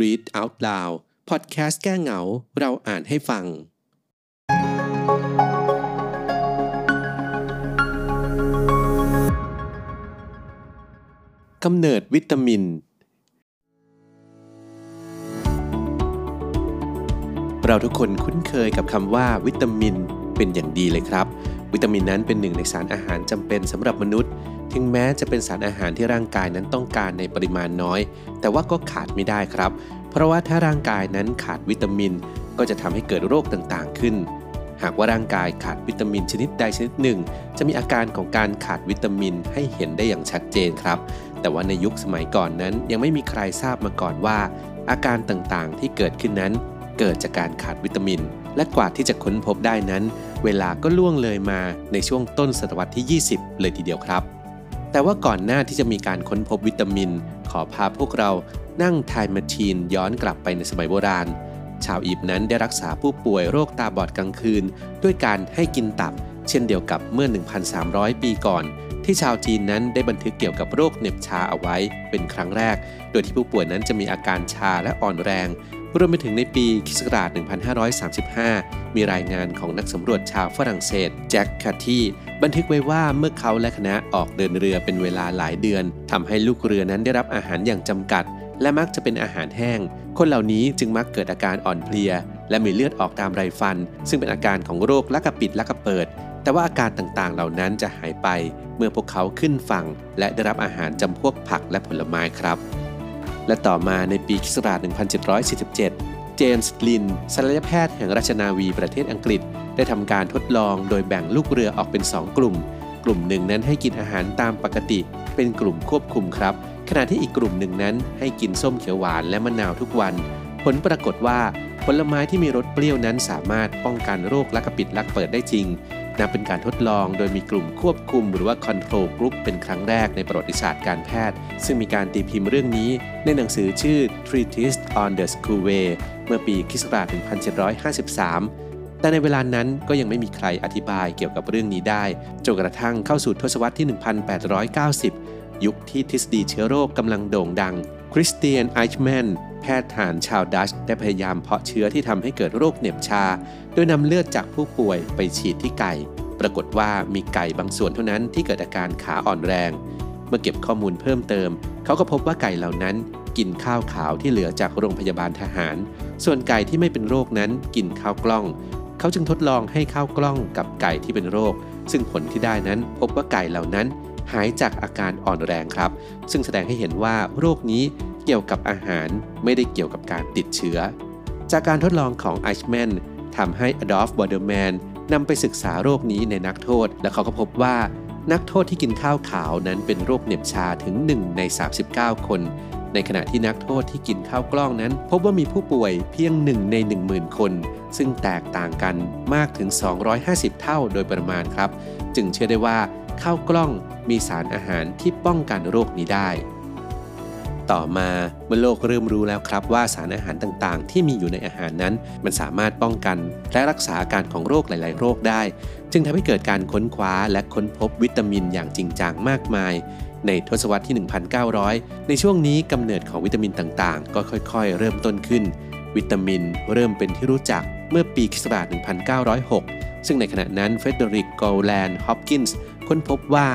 Read Out Loud พอดแคสต์แก้เหงา เราอ่านให้ฟัง กำเนิดวิตามิน เราทุกคนคุ้นเคยกับคำว่าวิตามินเป็นอย่างดีเลยครับ วิตามินนั้นเป็นหนึ่งในสารอาหารจำเป็นสำหรับมนุษย์ ถึงแม้จะเป็นสารอาหารที่ร่างกายนั้นต้องการในปริมาณน้อย แต่ว่าก็ขาดไม่ได้ครับ เพราะว่าถ้าร่างกายนั้นขาดวิตามิน ก็จะทำให้เกิดโรคต่างๆขึ้น หากว่าร่างกายขาดวิตามินชนิดใดชนิดหนึ่ง จะมีอาการของการขาดวิตามินให้เห็นได้อย่างชัดเจนครับ แต่ว่าในยุคสมัยก่อนนั้นยังไม่มีใครทราบมาก่อนว่า อาการต่างๆที่เกิดขึ้นนั้น เกิดจากการขาดวิตามิน และกว่าที่จะค้นพบได้นั้น เวลาก็ล่วงเลยมาในช่วงต้นศตวรรษที่ 20 เลยทีเดียวครับ แต่ว่าก่อนหน้าที่จะมีการค้นพบวิตามิน ขอพาพวกเรานั่งไทม์แมชชีนย้อนกลับไปในสมัยโบราณ ชาวอียิปต์นั้นได้รักษาผู้ป่วยโรคตาบอดกลางคืน ด้วยการให้กินตับ เช่นเดียวกับเมื่อ 1,300 ปีก่อน ที่ชาวจีนนั้นได้บันทึกเกี่ยวกับโรคเหน็บชาเอาไว้เป็นครั้งแรก โดยที่ผู้ป่วยนั้นจะมีอาการชาและอ่อนแรง รวมไปถึงในปีคศ1535 มีรายงานของนักสำรวจชาวฝรั่งเศสแจ็คคาทีบันทึกไว้ว่าเมื่อเขาและคณะออกเดินเรือเป็นเวลาหลายเดือนทำให้ลูกเรือนั้นได้รับอาหารอย่างจำกัด และมักจะเป็นอาหารแห้ง คนเหล่านี้จึงมักเกิดอาการอ่อนเพลีย และมีเลือดออกตามไรฟัน ซึ่งเป็นอาการของโรคลักกระปิดลักกระเปิด แต่ว่าอาการต่างๆ เหล่านั้นจะหายไป เมื่อพวกเขาขึ้นฝั่ง และได้รับอาหารจำพวกผักและผลไม้ครับ และต่อมาในปีคศ1747 เจมส์ลินศัลยแพทย์แห่งราชนาวีประเทศอังกฤษ ได้ทำการทดลองโดยแบ่งลูกเรือออกเป็น 2 กลุ่ม กลุ่มหนึ่งนั้นให้กินอาหารตามปกติ เป็นกลุ่มควบคุมครับ ขณะที่อีกกลุ่มหนึ่งนั้นให้กินส้มเขียวหวานและมะนาวทุกวัน ผลปรากฏว่าผลไม้ที่มีรสเปรี้ยวนั้นสามารถป้องกันโรคลักกระปิดลักเปิดได้จริง นับเป็นการทดลองโดยมีกลุ่มควบคุมหรือว่า Control Group เป็นครั้งแรกในประวัติศาสตร์การแพทย์ ซึ่งมีการตีพิมพ์เรื่องนี้ในหนังสือชื่อ Treatise on the School Way เมื่อปีคศ1753 แต่ในเวลานั้นก็ยังไม่มีใครอธิบายเกี่ยวกับเรื่องนี้ได้จนกระทั่งเข้าสู่ทศวรรษที่ 1890 ยุคที่ทฤษฎีเชื้อโรคกำลังโด่งดังคริสเตียนไอชแมน แพทย์ทหารชาวดัชได้พยายามเพาะเชื้อที่ทำให้เกิดโรคเหน็บชา โดยนำเลือดจากผู้ป่วยไปฉีดที่ไก่ ปรากฏว่ามีไก่บางส่วนเท่านั้นที่เกิดอาการขาอ่อนแรง เมื่อเก็บข้อมูลเพิ่มเติม เขาก็พบว่าไก่เหล่านั้น กินข้าวขาวที่เหลือจากโรงพยาบาลทหาร ส่วนไก่ที่ไม่เป็นโรคนั้นกินข้าวกล้อง เขาจึงทดลองให้ข้าวกล้องกับไก่ที่เป็นโรค ซึ่งผลที่ได้นั้นพบว่าไก่เหล่านั้นหายจากอาการอ่อนแรงครับ ซึ่งแสดงให้เห็นว่าโรคนี้ เกี่ยวกับอาหารไม่ได้เกี่ยวกับการติดเชื้อ จากการทดลองของไอชแมนทำให้อดอล์ฟบอเดอร์แมนนำไปศึกษาโรคนี้ในนักโทษ และเขาก็พบว่านักโทษที่กินข้าวขาวนั้นเป็นโรคเหน็บชาถึง 1 ใน 39 คน ในขณะที่นักโทษที่กินข้าวกล้องนั้น พบว่ามีผู้ป่วยเพียง 1 ใน 10,000 คน ซึ่งแตกต่างกันมากถึง 250 เท่าโดยประมาณครับ จึงเชื่อได้ว่าข้าวกล้องมีสารอาหารที่ป้องกันโรคนี้ได้ ต่อมาเมื่อโลกเริ่มรู้แล้วครับว่าสารอาหารต่างๆ ที่มีอยู่ในอาหารนั้น มันสามารถป้องกัน และรักษาอาการของโรคหลาย ๆ โรคได้ จึงทำให้เกิดการค้นคว้าและค้นพบวิตามินอย่างจริงจังมากมาย ในทศวรรษที่ 1900 ในช่วงนี้กำเนิดของวิตามินต่างๆ ก็ค่อย ๆ เริ่มต้นขึ้น วิตามินเริ่มเป็นที่รู้จักเมื่อปีคศ1906 ซึ่งในขณะนั้นเฟเดริกโกลแลนด์ฮอปกินส์ค้นพบว่า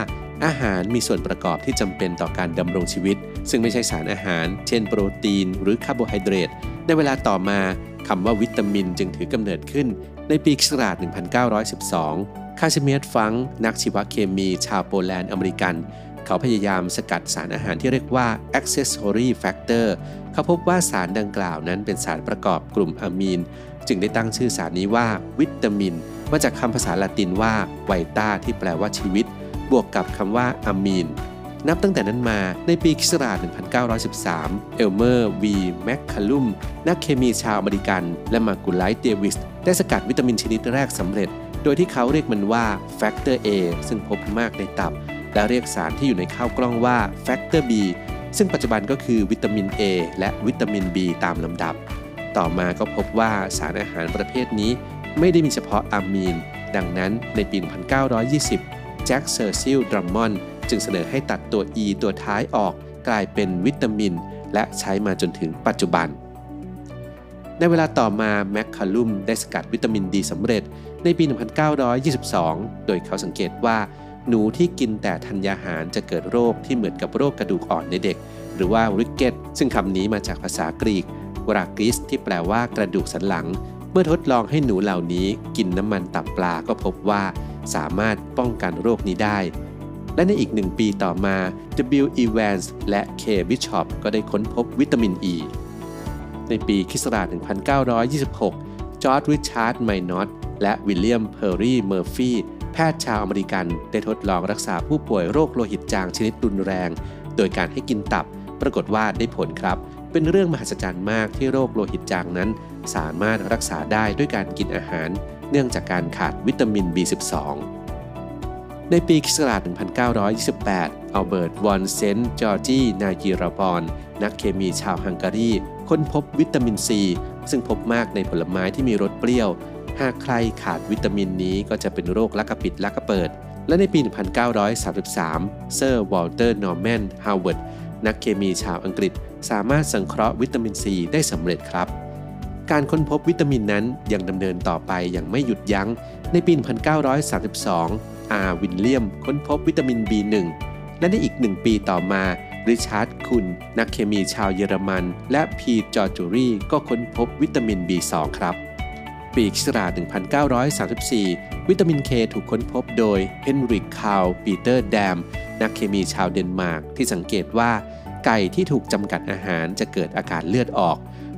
อาหารมีส่วนประกอบที่จำเป็นต่อการดำรงชีวิต ซึ่งไม่ใช่สารอาหาร เช่นโปรตีน หรือคาร์โบไฮเดรตในเวลาต่อมาคำว่าวิตามินจึงถือกำเนิดขึ้นในปีคศ1912 คาซิเมียร์ฟังก์ นักชีวเคมีชาวโปแลนด์อเมริกัน เขาพยายามสกัดสารอาหารที่เรียกว่า accessory factor เขาพบว่าสารดังกล่าวนั้นเป็นสารประกอบกลุ่มอะมีน จึงได้ตั้งชื่อสารนี้ว่าวิตามิน มาจากคำภาษาละตินว่า vita ที่แปลว่าชีวิต บวกกับคำว่าอะมีน นับตั้งแต่นั้นมาในปีคศ1913 เอลเมอร์ วี แมคคาลุม นักเคมีชาวอเมริกัน และมากุไลท์เดวิส ได้สกัดวิตามินชนิดแรกสำเร็จ โดยที่เขาเรียกมันว่าแฟกเตอร์ A ซึ่งพบมากในตับ และเรียกสารที่อยู่ในข้าวกล้องว่าแฟกเตอร์ B ซึ่งปัจจุบันก็คือวิตามิน A และวิตามิน B ตามลำดับ ต่อมาก็พบว่าสารอาหารประเภทนี้ ไม่ได้มีเฉพาะอะมีน ดังนั้นในปี 1920 แจ็คเซอร์ซิล ดรัมมอน จึงเสนอให้ตัดตัว E ตัวท้ายออกกลายเป็นวิตามิน และใช้มาจนถึงปัจจุบัน ในเวลาต่อมาแมคคาลุมได้สกัดวิตามินดีสำเร็จในปี 1922 โดยเขาสังเกตว่า หนูที่กินแต่ธัญญาหารจะเกิดโรคที่เหมือนกับโรคกระดูกอ่อนในเด็ก หรือว่าริกเกตซึ่งคำนี้มาจากภาษากรีกวรากริสที่แปลว่ากระดูกสันหลัง เมื่อทดลองให้หนูเหล่านี้กินน้ำมันตับปลาก็พบว่า สามารถป้องกันโรคนี้ได้ และในอีกหนึ่งปีต่อมา W. Evans และ K. Bishop ก็ได้ค้นพบวิตามินอ e. ีในปีคศ1926 จอร์จริชาร์ดไมนอตและวิลเลียมเพอร์รี่เมอร์ฟีแพทย์ชาวอเมริกัน ได้ทดลองรักษาผู้ป่วยโรคโลหิตจางชนิดรุนแรง โดยการให้กินตับ ปรากฏว่าได้ผลครับ เป็นเรื่องมหัศจรรย์มากที่โรคโลหิตจางนั้น สามารถรักษาได้ด้วยการกินอาหาร เนื่องจากการขาดวิตามิน B12 ในปีคศ1928 อัลเบิร์ต วอนเซนต์ จอร์จีนาจิราโปลต์ นักเคมีชาวฮังการี ค้นพบวิตามินซี ซึ่งพบมากในผลไม้ที่มีรสเปรี้ยว หากใครขาดวิตามินนี้ก็จะเป็นโรคลักกระปิดลักกระเปิด และในปี 1933 เซอร์วอลเตอร์ นอร์แมน ฮาวเวิร์ด นักเคมีชาวอังกฤษ สามารถสังเคราะห์วิตามินซีได้สำเร็จครับการค้นพบวิตามินนั้นยังดำเนินต่อไปอย่างไม่หยุดยั้ง ในปี 1932 อาร์วิลเลียมค้นพบวิตามิน B1 และในอีกหนึ่งปีต่อมาริชาร์ดคุนนักเคมีชาวเยอรมัน และพีจอร์จูรี่ก็ค้นพบวิตามิน B2 ครับ ปีคศ1934 วิตามินเคถูกค้นพบโดยเฮนริกคาวปีเตอร์แดม นักเคมีชาวเดนมาร์กที่สังเกตว่า ไก่ที่ถูกจำกัดอาหารจะเกิดอาการเลือดออก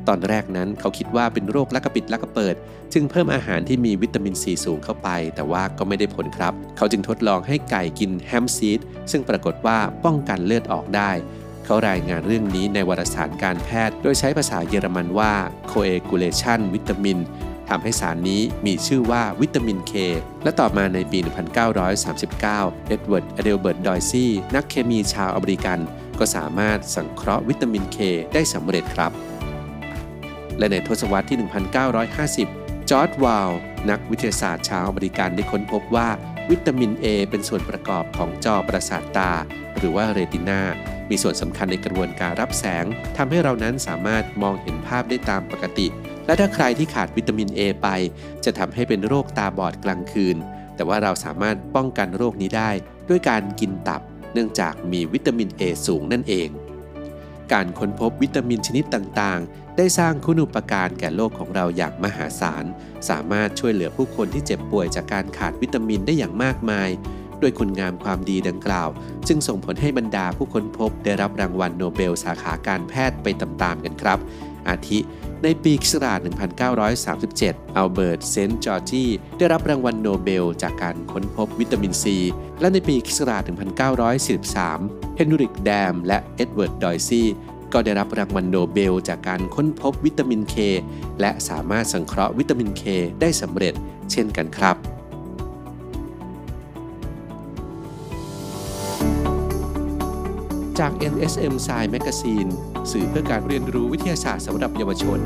ตอนแรกนั้นเขาคิดว่าเป็นโรคลักกระปิดลักกระเปิด จึงเพิ่มอาหารที่มีวิตามินซีสูงเข้าไป แต่ว่าก็ไม่ได้ผลครับ เขาจึงทดลองให้ไก่กิน hemp seed ซึ่งปรากฏว่าป้องกันเลือดออกได้ เขารายงานเรื่องนี้ในวารสารการแพทย์ โดยใช้ภาษาเยอรมันว่า coagulation วิตามินทำให้สารนี้มีชื่อว่าวิตามินเค และต่อมาในปี 1939 เอ็ดเวิร์ดอเดลเบิร์ต ดอยซี่ นักเคมีชาวอเมริกัน ก็สามารถสังเคราะห์วิตามินเคได้สำเร็จครับ และในทศวรรษที่ 1950 จอร์จ วาลด์นักวิทยาศาสตร์ชาวอเมริกันได้ค้นพบว่า วิตามิน A เป็นส่วนประกอบของจอประสาทตา หรือว่าเรตินามีส่วนสำคัญในกระบวนการรับแสงทำให้เรานั้นสามารถมองเห็นภาพได้ตามปกติ และถ้าใครที่ขาดวิตามิน A ไป จะทำให้เป็นโรคตาบอดกลางคืน แต่ว่าเราสามารถป้องกันโรคนี้ได้ ด้วยการกินตับ เนื่องจากมีวิตามิน A สูงนั่นเอง การค้นพบวิตามินชนิดต่างๆ ได้สร้างคุณูปการแก่โลกของเราอย่างมหาศาล สามารถช่วยเหลือผู้คนที่เจ็บป่วยจากการขาดวิตามินได้อย่างมากมาย ด้วยคุณงามความดีดังกล่าว จึงส่งผลให้บรรดาผู้ค้นพบได้รับรางวัลโนเบลสาขาการแพทย์ไปตามๆกันครับ อาทิ ในปีคศ1937 อัลเบิร์ต เซนต์จอร์จีได้รับรางวัลโนเบล จากการค้นพบวิตามินซี และในปีคศ1943 เฮนริกแดม และเอ็ดเวิร์ด ดอยซีก็ได้รับรางวัลโนเบล จากการค้นพบวิตามินเคและสามารถสังเคราะห์วิตามินเคได้สำเร็จเช่นกันครับ จาก NSM Science Magazine สื่อเพื่อการเรียนรู้วิทยาศาสตร์สำหรับเยาวชน